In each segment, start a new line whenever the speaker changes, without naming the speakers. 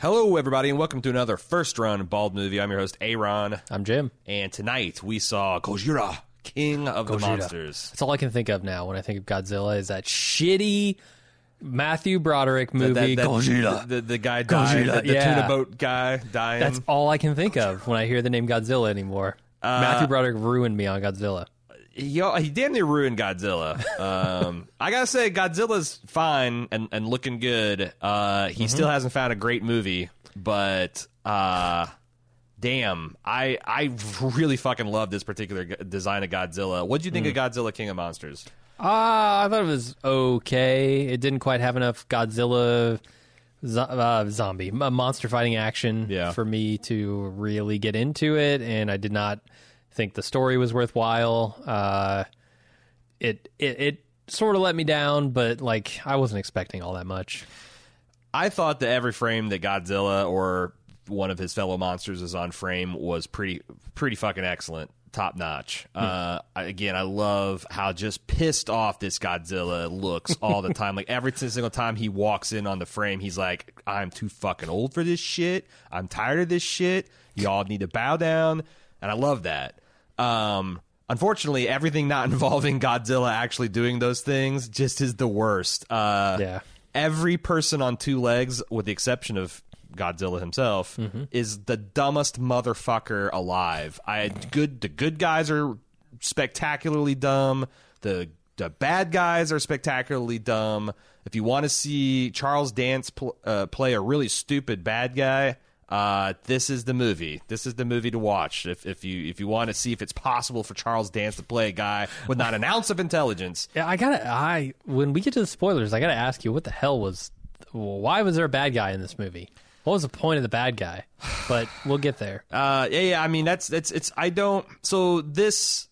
Hello, everybody, and welcome to another first run Bald Move. I'm your host, Aaron,
I'm Jim.
and tonight we saw Gojira, King of the
Gojira.
Monsters.
That's all I can think of now when I think of Godzilla is that shitty Matthew Broderick movie.
That- that-
Gojira.
The, the guy died,
Gojira,
the, the
yeah.
tuna boat guy dying.
That's all I can think of when I hear the name Godzilla anymore.
Uh,
Matthew Broderick ruined me on Godzilla.
Yo, he damn near ruined Godzilla. Um, I gotta say, Godzilla's fine and, and looking good. Uh, he
Mm-hmm.
still hasn't found a great movie, but uh, damn, I I really fucking love this particular design of Godzilla. What do you think
Mm.
of Godzilla King of Monsters?
Ah, I thought it was okay. It didn't quite have enough Godzilla zo- uh, zombie monster fighting action
Yeah.
for me to really get into it, and I did not think the story was worthwhile. Uh, it it it sort of let me down, but like I wasn't expecting all that much.
I thought that every frame that Godzilla or one of his fellow monsters is on frame was pretty pretty fucking excellent, top notch. Uh, again, I love how just pissed off this Godzilla looks all the time. like every single time he walks in on the frame, he's like, "I'm too fucking old for this shit. I'm tired of this shit. Y'all need to bow down." And I love that. Um, unfortunately, everything not involving Godzilla actually doing those things just is the worst. Uh,
Yeah.
every person on two legs, with the exception of Godzilla himself,
Mm-hmm.
is the dumbest motherfucker alive. I good the good guys are spectacularly dumb. The the bad guys are spectacularly dumb. If you want to see Charles Dance pl- uh, play a really stupid bad guy, uh, this is the movie. This is the movie to watch. If if you if you want to see if it's possible for Charles Dance to play a guy with not an ounce of intelligence,
Yeah, I gotta. I when we get to the spoilers, I gotta ask you what the hell was. Why was there a bad guy in this movie? What was the point of the bad guy? But we'll get there.
Uh, yeah, yeah. I mean, that's that's it's. I don't. So this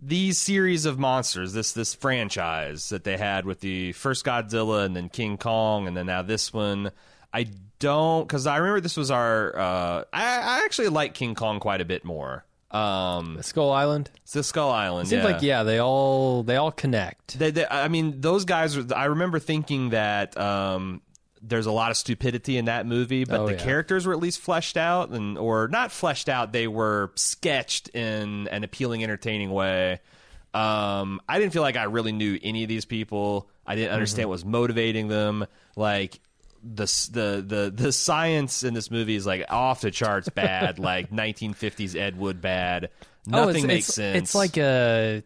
these series of monsters, this this franchise that they had with the first Godzilla and then King Kong and then now this one, I don't because I remember this was our. Uh, I, I actually like King Kong quite a bit more. Um,
Skull Island.
it's the Skull Island.
Seems
yeah.
like yeah, they all they all connect.
They, they, I mean, those guys. were- I remember thinking that um, there's a lot of stupidity in that movie, but
Oh,
the
yeah.
characters were at least fleshed out, and or not fleshed out. They were sketched in an appealing, entertaining way. Um, I didn't feel like I really knew any of these people. I didn't understand
Mm-hmm.
what was motivating them. Like the the the the science in this movie is like off the charts bad, like 1950s Ed Wood bad. Nothing
oh, it's,
makes
it's,
sense.
It's like a.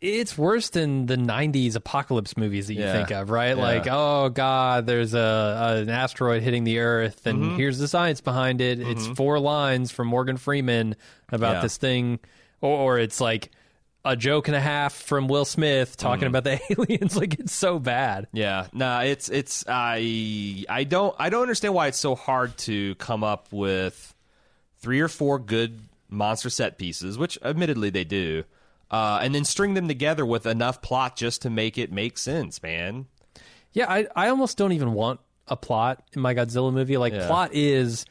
It's worse than the '90s apocalypse movies that you
Yeah.
think of, right?
Yeah.
Like, oh god, there's a, an asteroid hitting the Earth, and
Mm-hmm.
here's the science behind it. It's four lines from Morgan Freeman about
Yeah.
this thing, or, or it's like a joke and a half from Will Smith talking
Mm-hmm.
about the aliens. Like, it's so bad.
Yeah, no, it's it's I I don't I don't understand why it's so hard to come up with three or four good monster set pieces, which admittedly they do, uh, and then string them together with enough plot just to make it make sense, man.
Yeah, I, I almost don't even want a plot in my Godzilla movie. Like
Yeah.
plot is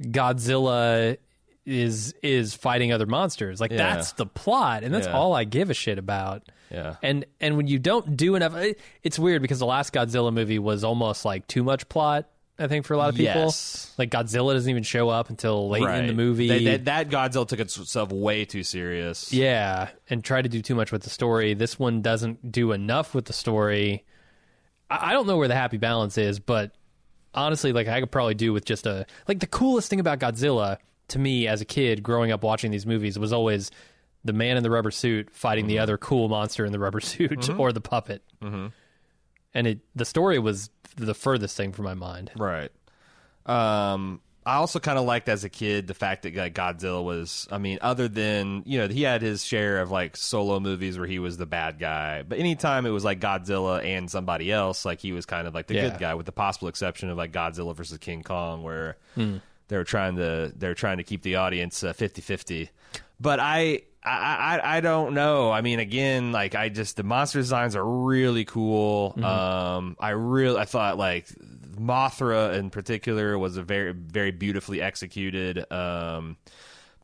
Godzilla is is fighting other monsters. Like
Yeah.
that's the plot, and that's
Yeah.
all I give a shit about.
Yeah.
And and when you don't do enough, it, it's weird because the last Godzilla movie was almost like too much plot. I think for a lot of people,
Yes.
like Godzilla doesn't even show up until late in the movie.
That, that, that Godzilla took itself way too serious.
Yeah, and try to do too much with the story. This one doesn't do enough with the story. I, I don't know where the happy balance is, but honestly, like I could probably do with just a like the coolest thing about Godzilla to me as a kid growing up watching these movies was always the man in the rubber suit fighting the other cool monster in the rubber suit or the puppet. Mm-hmm. And it the story was the furthest thing from my mind.
Right. Um, I also kind of liked as a kid the fact that like, Godzilla was. I mean, other than you know, he had his share of like solo movies where he was the bad guy, but anytime it was like Godzilla and somebody else, like he was kind of like the
Yeah.
good guy, with the possible exception of like Godzilla versus King Kong, where
Hmm.
They were trying to they're trying to keep the audience uh, 50-50. But I. I, I I don't know. I mean, again, like I just the monster designs are really cool. Um, I really I thought like Mothra in particular was a very very beautifully executed. Um,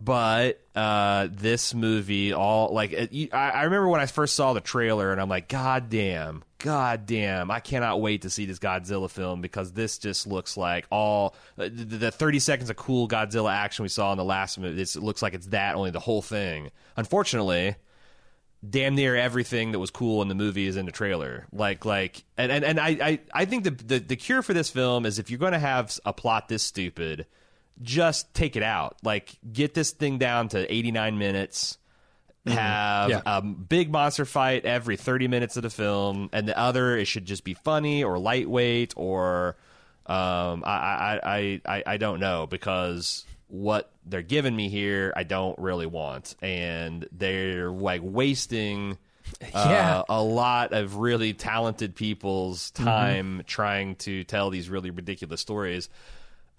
but uh, this movie, all like it, you- I, I remember when I first saw the trailer, and I'm like, God damn, God damn, I cannot wait to see this Godzilla film because this just looks like all the, the 30 seconds of cool Godzilla action we saw in the last movie. It looks like it's that only the whole thing. Unfortunately, damn near everything that was cool in the movie is in the trailer. Like like and and, and I, I I think the, the the cure for this film is if you're going to have a plot this stupid, just take it out. Like get this thing down to 89 minutes. Have
Yeah.
a big monster fight every 30 minutes of the film, and the other it should just be funny or lightweight or um, I, I, I, I, I don't know because what they're giving me here, I don't really want, and they're like wasting
Yeah.
uh, a lot of really talented people's time trying to tell these really ridiculous stories.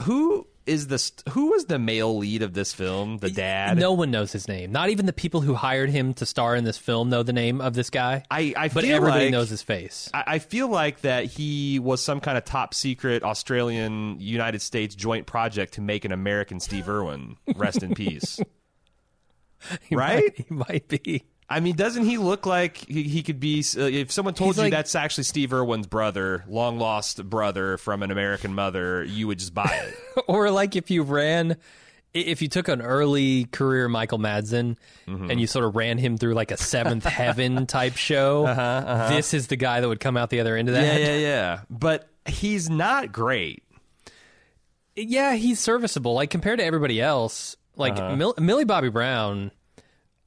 Who is the st- who was the male lead of this film? The dad.
No one knows his name. Not even the people who hired him to star in this film know the name of this guy.
I, I
but
feel
everybody
like-
knows his face.
I, I feel like that he was some kind of top secret Australian United States joint project to make an American Steve Irwin. Rest in peace.
He
right?
might- he might be.
I mean, doesn't he look like he, he could be? Uh, if someone told
He's
you
like-
that's actually Steve Irwin's brother, long lost brother from an American mother, you would just buy it.
or like if you ran i- if you took an early career Michael Madsen
Mm-hmm.
and you sort of ran him through like a seventh heaven type show, this is the guy that would come out the other end of that.
Uh-huh, yeah, yeah, yeah. But he's not great.
Yeah, he's serviceable. Like compared to everybody else, like
Uh-huh.
Mill- Millie Bobby Brown,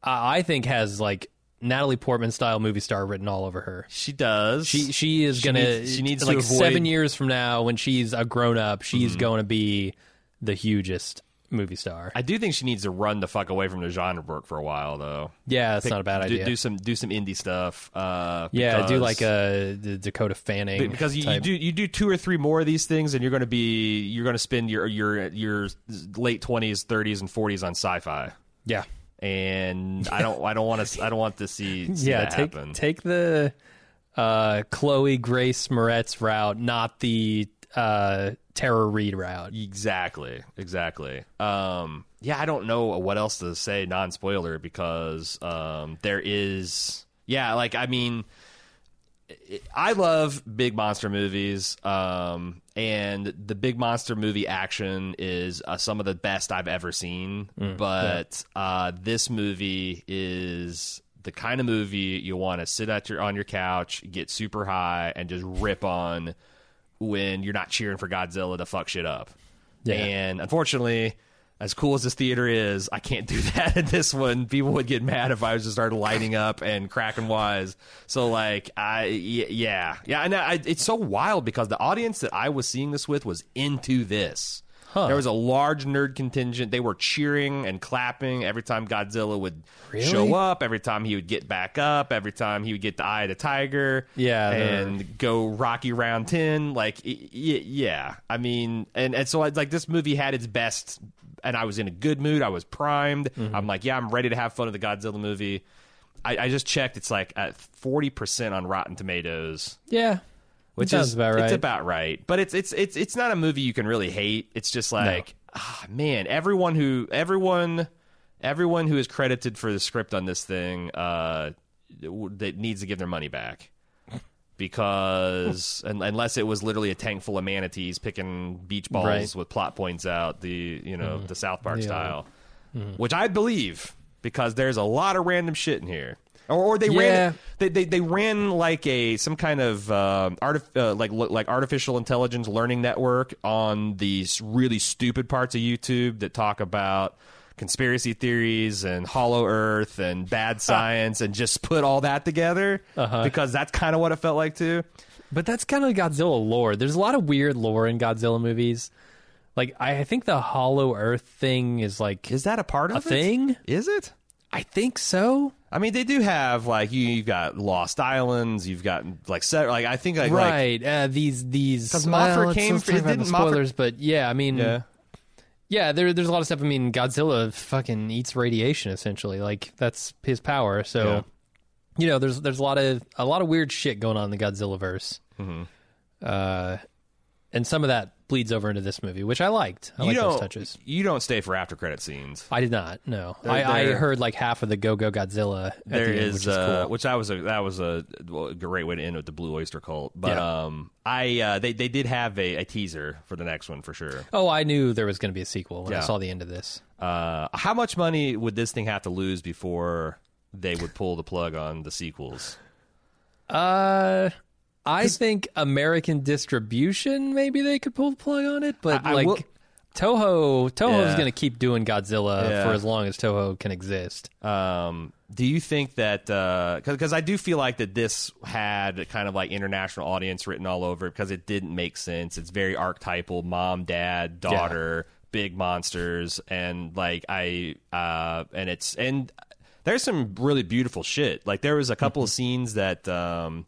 I think has like Natalie Portman style movie star written all over her.
She does.
She she is
She
gonna
needs- she needs to
like
avoid- Mm-hmm.
seven years from now when she's a grown up, she's going to be the hugest movie star.
I do think she needs to run the fuck away from the genre work for a while, though.
yeah, that's not a bad
do,
idea.
Do some do some indie stuff. Uh,
yeah, do
because-
like a the Dakota Fanning
because you, you
type.
do you do two or three more of these things, and you're going to be you're going to spend your your your late twenties, thirties, and forties on sci-fi.
yeah
And I don't I don't want to I don't want to see, see
yeah
that
take
happen.
take the uh, Chloe Grace Moretz route, not the uh, Tara Reid route.
Exactly, exactly. Um, yeah, I don't know what else to say non spoiler because um, there is, yeah, like I mean, I love big monster movies, um, and the big monster movie action is uh, some of the best I've ever seen. but uh, this movie is the kind of movie you want to sit at your on your couch, get super high, and just rip on when you're not cheering for Godzilla to fuck shit up.
Yeah.
And unfortunately, as cool as this theater is, I can't do that in this one. People would get mad if I was just started lighting up and cracking wise. So like, I yeah yeah, and I, it's so wild because the audience that I was seeing this with was into this. There was a large nerd contingent. They were cheering and clapping every time Godzilla would
Really?
show up, every time he would get back up, every time he would get the eye of the tiger.
Yeah, they're-
And go Rocky Round 10. Like, yeah. I mean, and, and so, like, this movie had its best, and I was in a good mood. I was primed.
Mm-hmm.
I'm like, yeah, I'm ready to have fun with the Godzilla movie. I, I just checked. It's like at 40% on Rotten Tomatoes
Yeah,
which is
about right.
It's about right, but it's it's it's it's not a movie you can really hate. It's just like, ah, man, everyone who everyone everyone who is credited for the script on this thing uh, that needs to give their money back because un unless it was literally a tank full of manatees picking beach balls
Right.
with plot points out the you know the South Park
Yeah.
style, which I believe because there's a lot of random shit in here. Or, or they
Yeah.
ran they, they they ran like a some kind of uh, artif- uh, like like artificial intelligence learning network on these really stupid parts of YouTube that talk about conspiracy theories and hollow earth and bad science and just put all that together
Uh-huh.
because that's kind of what it felt like too.
But that's kind of Godzilla lore. There's a lot of weird lore in Godzilla movies. Like I think the Hollow Earth thing is like
Is that a part of
a
it?
thing.
Is it?
I think so.
I mean, they do have like you. You've got Lost Islands. You've got like set. Like I think like like
right. uh, these these
'Cause
well,
Mothra
let's-
came
let's
fr- didn't
the
Mothra-
spoilers, but yeah, I mean,
yeah.
Yeah, there, there's a lot of stuff. I mean, Godzilla fucking eats radiation essentially. Like that's his power. So,
Yeah.
you know, there's there's a lot of a lot of weird shit going on in the Godzilla verse.
Mm-hmm.
Uh, and some of that bleeds over into this movie, which I liked. I
you
like those touches.
You don't stay for after credit scenes.
I did not. No, I, I
there-
heard like half of the Go Go Godzilla. At
There
the end,
is,
which is
uh,
cool.
which I was a that was a, well, a great way to end with the Blue Oyster Cult. But
Yeah.
um, I uh, they they did have a, a teaser for the next one for sure.
Oh, I knew there was going to be a sequel when I
Yeah.
saw the end of this.
Uh, how much money would this thing have to lose before they would pull the plug on the sequels?
Uh, I think American distribution maybe they could pull the plug on it, but
I- I
like
will-
Toho, Toho's
Yeah.
going to keep doing Godzilla
Yeah.
for as long as Toho can exist.
Um, do you think that because I do feel like that this had kind of like international audience written all over it because it didn't make sense. It's very archetypal: mom, dad, daughter, big monsters, and like I uh, and it's and there's some really beautiful shit. Like there was a couple of scenes that um,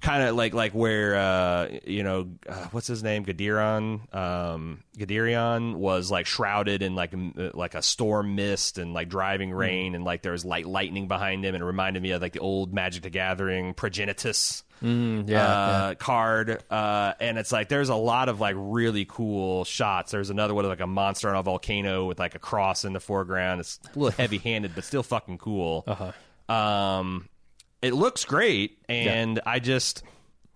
kind of like like where uh, you know uh, what's his name? Gadiron um, Gadirion was like shrouded in like a, like a storm mist and like driving rain and like there was like lightning behind him and it reminded me of like the old Magic the Gathering Progenitus
yeah,
uh, card uh, and it's like there's a lot of like really cool shots. There's another one of like a monster on a volcano with like a cross in the foreground. It's a little heavy handed but still fucking cool. Uh-huh. um it looks great and i just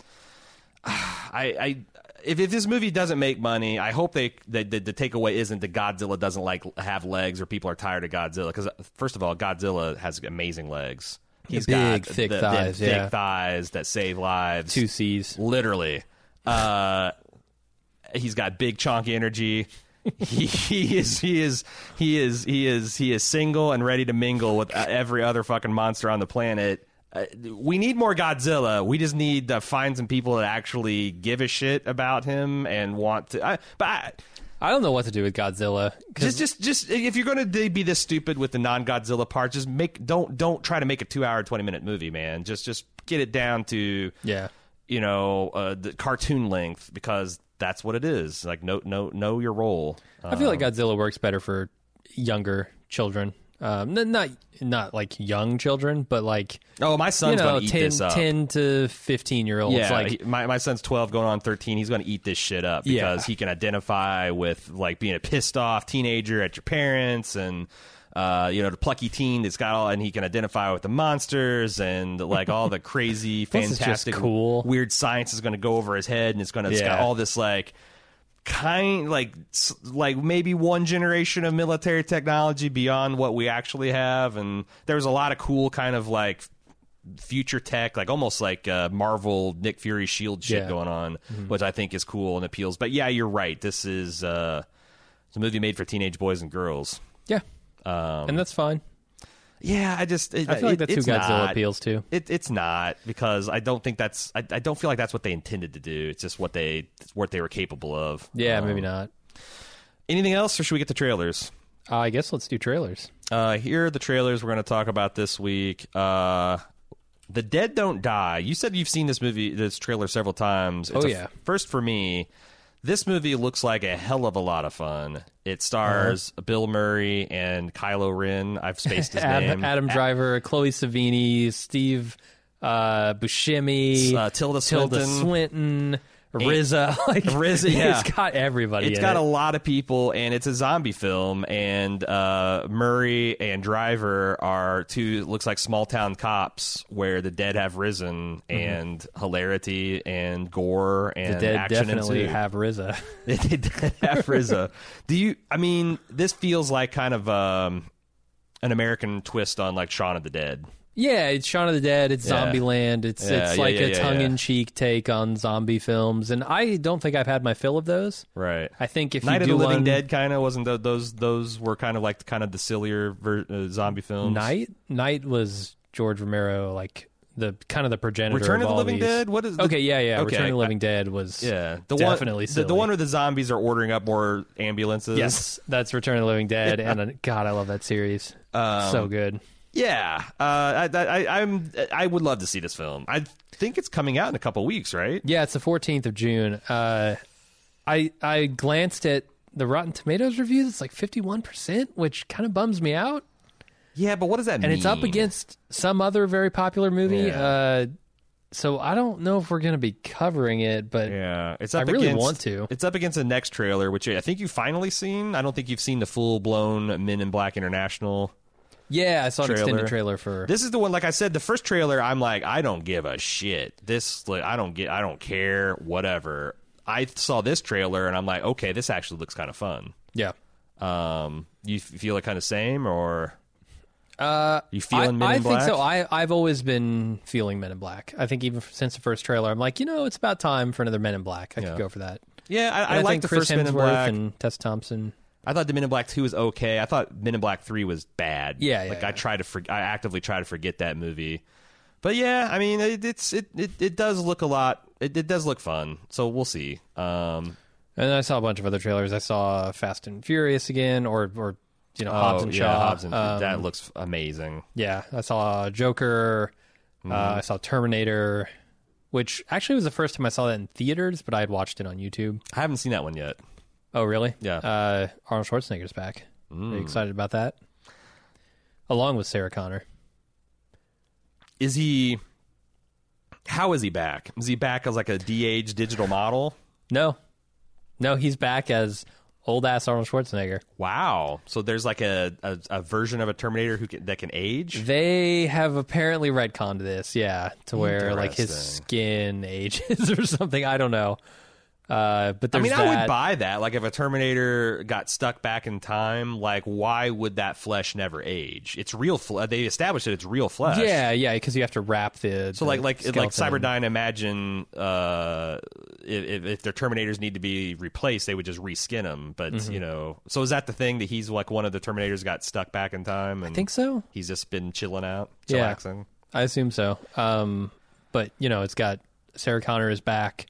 i i if, if this movie doesn't make money, I hope they the, the, the takeaway isn't that Godzilla doesn't like have legs or people are tired of Godzilla. Because first of all, Godzilla has amazing legs. He's
big,
got big
thick
the- the
thighs,
thick thighs that save lives.
two C's.
Literally. Uh, he's got big chonky energy. he, he is he is he is he is he is single and ready to mingle with uh, every other fucking monster on the planet. Uh, we need more Godzilla. We just need to find some people that actually give a shit about him and want to. I, but I,
I don't know what to do with Godzilla.
just just just if you're going to be this stupid with the non-Godzilla part, just make don't don't try to make a two-hour, twenty-minute movie, man. Just just get it down to
yeah,
you know uh, the cartoon length because that's what it is. Like know know know your role.
I feel like Godzilla works better for younger children. Um, not not like young children, but like
oh, my
you
son's
know,
going to eat
10,
this up.
10 to fifteen year olds.
yeah,
like
he- my my son's twelve, going on thirteen. He's going to eat this shit up because
Yeah.
he can identify with like being a pissed off teenager at your parents and. Uh, you know, the plucky teen that's got all, and he can identify with the monsters and like all the crazy,
Plus it's just
fantastic,
cool.
weird science is going to go over his head, and it's going to it's got all this like kind like like maybe one generation of military technology beyond what we actually have and there's a lot of cool kind of like future tech like almost like uh, marvel nick fury shield shit
Yeah.
going on which i think is cool and appeals. But yeah you're right. This is uh it's a movie made for teenage boys and girls.
Yeah,
um,
and that's fine.
Yeah i just it,
I feel like
it-
that's who
it's
Godzilla
not.
appeals to.
It, it's not because I don't think that's I, I don't feel like that's what they intended to do. It's just what they what they were capable of.
Yeah,
Um,
maybe not.
Anything else, or should we get to trailers?
Uh, I guess let's do trailers.
Uh, here are the trailers we're going to talk about this week. Uh, the Dead Don't Die. You said you've seen this movie, this trailer several times. It's
Oh, yeah.
first for me. This movie looks like a hell of a lot of fun. It stars Bill Murray and Kylo Ren. I've spaced his
Adam,
name.
Adam Driver, Chloe Sevigny, Steve uh, Buscemi,
Uh, Tilda
Tilda
Swinton.
Swinton, RZA. Like
RZA, yeah.
it's got everybody.
It's got
it.
a lot of people, and it's a zombie film. And uh, Murray and Driver are two looks like small town cops, where the dead have risen, and hilarity and gore and
Mm-hmm. the dead
action
definitely
ensue.
have RZA.
they did have RZA. Do you? I mean, this feels like kind of um, an American twist on like Shaun of the Dead.
Yeah, it's Shaun of the Dead. It's
Yeah.
Zombieland. It's
Yeah,
it's
yeah,
like
yeah,
a
yeah,
tongue-in-cheek take on zombie films, and I don't think I've had my fill of those.
Right.
I think if
Night
you
of
do
the Living
one,
Dead kind of wasn't tho- those those were kind of like kind of the sillier ver- uh, zombie films.
Night Night was George Romero like the kind of the progenitor.
Return of the
all
Living
these.
Dead? What is the-
okay? Yeah, yeah.
Okay,
Return of the
I-
Living Dead was
Yeah, the
definitely
one, the,
silly.
the one where the zombies are ordering up more ambulances.
Yes, that's Return of the Living Dead, and uh, God, I love that series.
Um,
so good.
Yeah. Uh, I, I, I'm. I would love to see this film. I think it's coming out in a couple weeks, right?
Yeah, it's the 14th of June. Uh, I I glanced at the Rotten Tomatoes reviews. It's like 51 percent, which kind of bums me out.
Yeah, but what does that
and
mean?
And it's up against some other very popular movie.
Yeah.
Uh, so I don't know if we're going to be covering it, but
Yeah, it's
I really
against,
want to.
It's up against the next trailer, which I think you've finally seen. I don't think you've seen the full blown Men in Black International.
Yeah, I saw an extended trailer for.
This is the one, like I said, the first trailer. I'm like, I don't give a shit. This, like, I don't get, I don't care, whatever. I saw this trailer and I'm like, okay, this actually looks kind of fun.
yeah,
Um, you f- feel it kind of same, or
uh,
you feeling
I,
Men
I
in
think so. I I've always been feeling Men in Black. I think even since the first trailer, I'm like, you know, it's about time for another Men in Black. I
Yeah.
could go for that.
yeah, I,
And
I, like the
Chris
first Men in Black.
and Tess Thompson.
I thought the Men in Black Two was okay. I thought Men in Black Three was bad.
Yeah, yeah,
like I
yeah.
try to, for, I actively try to forget that movie. But yeah, I mean, it, it's it, it it does look a lot. It, it does look fun. So we'll see. Um,
And I saw a bunch of other trailers. I saw Fast and Furious again, or or you know Hobbs
oh,
and
yeah, Hobbs and-
Um,
that looks amazing.
Yeah, I saw Joker.
Mm-hmm.
Uh, I saw Terminator, which actually was the first time I saw that in theaters, but I had watched it on YouTube.
I haven't seen that one yet.
Oh, really?
Yeah.
Uh, Arnold Schwarzenegger's back. Are
Mm.
you excited about that? Along with Sarah Connor.
Is he? How is he back? Is he back as like a de-aged digital model?
No, no, he's back as old ass Arnold Schwarzenegger.
Wow. So there's like a, a, a version of a Terminator who can, that can age.
They have apparently retconned this, yeah, to where like his skin ages or something. I don't know. Uh, but
I mean, I would buy that. Like, if a Terminator got stuck back in time, like, why would that flesh never age? It's real. Fle- they established that it's real flesh.
Yeah, yeah, because you have to wrap the.
So,
the
like, like, like. Cyberdyne. Imagine uh, if, if their Terminators need to be replaced, they would just reskin them. But
Mm-hmm.
you know, so is that the thing that he's like one of the Terminators got stuck back in time? And
I think so.
He's just been chilling out,
Yeah. I assume so. Um, but you know, it's got Sarah Connor is back,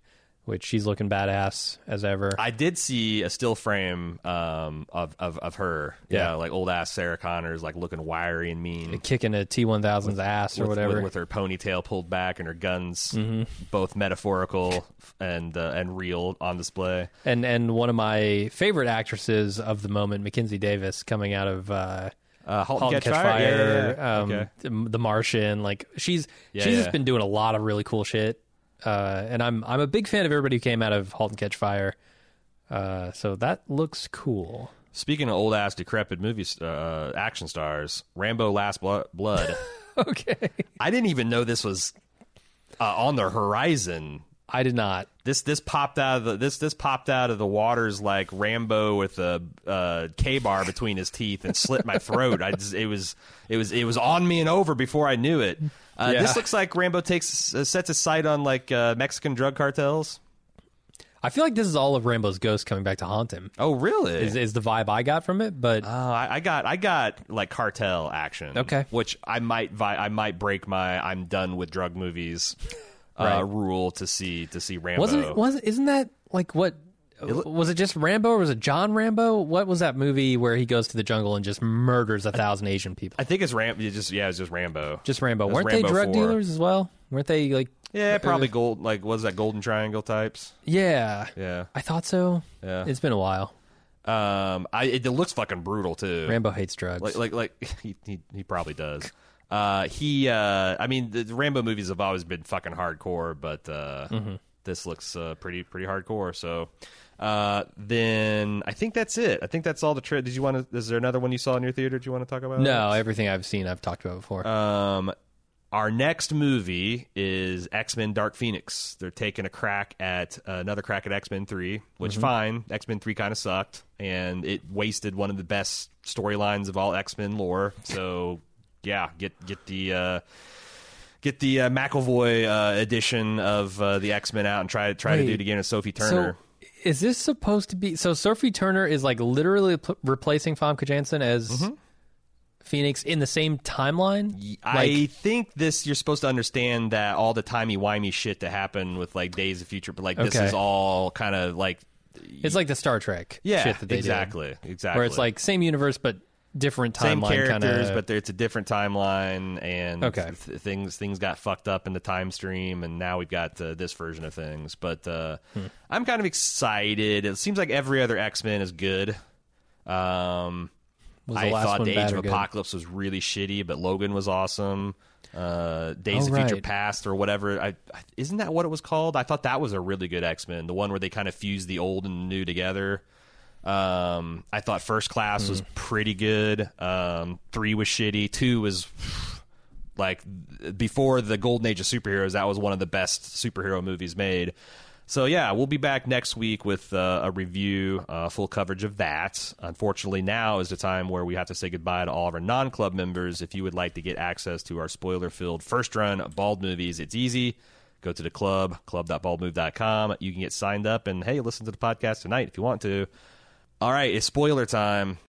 which she's looking badass as ever.
I did see a still frame um, of, of of her. Yeah,
Yeah.
like old ass Sarah Connor's like looking wiry and mean.
Kicking a T one thousand's ass or
with,
whatever.
with, with her ponytail pulled back and her guns
Mm-hmm.
both metaphorical and uh, and real on display.
and and one of my favorite actresses of the moment, Mackenzie Davis, coming out of uh,
Uh, Halt,
Halt
and Catch,
Catch
Fire,
Fire,
Yeah, yeah, yeah.
Um,
okay.
The Martian. Like she's she's just been doing a lot of really cool shit. Uh, and I'm I'm a big fan of everybody who came out of Halt and Catch Fire. Uh, so that looks cool.
Speaking of old ass decrepit movie uh, action stars, Rambo: Last Blo- Blood.
okay.
I didn't even know this was uh, on the horizon.
I did not.
This this popped out of the this this popped out of the waters like Rambo with a uh, K bar between his teeth and slit my throat. I just, it was it was it was on me and over before I knew it. Uh,
Yeah.
This looks like Rambo takes uh, sets his sight on like uh, Mexican drug cartels.
I feel like this is all of Rambo's ghost coming back to haunt him.
Oh really?
Is is the vibe I got from it? But
Oh, I, I got I got like cartel action.
Okay.
which I might vi- I might break my I'm done with drug movies uh,
Right.
rule to see to see Rambo.
wasn't was isn't that like what was it just Rambo or was it John Rambo? What was that movie where he goes to the jungle and just murders a thousand Asian people?
I think it's Rambo. it Just yeah, it's just Rambo.
Just Rambo. Weren't
Rambo
they drug
4.
dealers as well? Weren't they like
Yeah, probably gold. Like was that Golden Triangle types?
Yeah.
Yeah.
I thought so.
Yeah.
It's been a while.
Um, I it, it looks fucking brutal too.
Rambo hates drugs.
like like like he he, he probably does. Uh, he uh, I mean the, the Rambo movies have always been fucking hardcore, but uh,
Mm-hmm.
This looks uh, pretty pretty hardcore. So. Uh, then I think that's it. I think that's all the. Tra- Did you want to? Is there another one you saw in your theater? Do you want to talk about?
no, everything I've seen I've talked about before.
Um, our next movie is X Men: Dark Phoenix. They're taking a crack at another crack at X Men Three, which fine. X Men Three kind of sucked, and it wasted one of the best storylines of all X Men lore. So, yeah, get get the. Uh, Get the uh, McAvoy uh, edition of uh, the X Men out and try try to do it again with Sophie Turner.
So is this supposed to be so Sophie Turner is like literally p- replacing Famke Janssen as
Mm-hmm.
Phoenix in the same timeline?
I think this you're supposed to understand that all the timey wimey shit to happen with like Days of Future, but like this is all kind of like
It's like the Star Trek
yeah,
shit that they did.
exactly, exactly.
Where it's like same universe but different
same
timeline
characters,
kinda,
but it's a different timeline, and
Okay.
th- things things got fucked up in the time stream, and now we've got uh, this version of things. But uh,
Hmm.
I'm kind of excited. It seems like every other X Men is good. Um, I thought the Age of
good?
Apocalypse was really shitty, but Logan was awesome. Uh, Days
Oh,
of Future. Past or whatever. I, I, isn't that what it was called? I thought that was a really good X Men, the one where they kind of fused the old and new together. Um, I thought First Class was pretty good. Um, three was shitty. Two was like before the golden age of superheroes. That was one of the best superhero movies made. So yeah, we'll be back next week with uh, a review, uh, full coverage of that. Unfortunately, now is the time where we have to say goodbye to all of our non-club members. If you would like to get access to our spoiler-filled first-run Bald movies, it's easy. Go to the club, club.baldmove.com. You can get signed up and hey, listen to the podcast tonight if you want to. All right, it's spoiler time.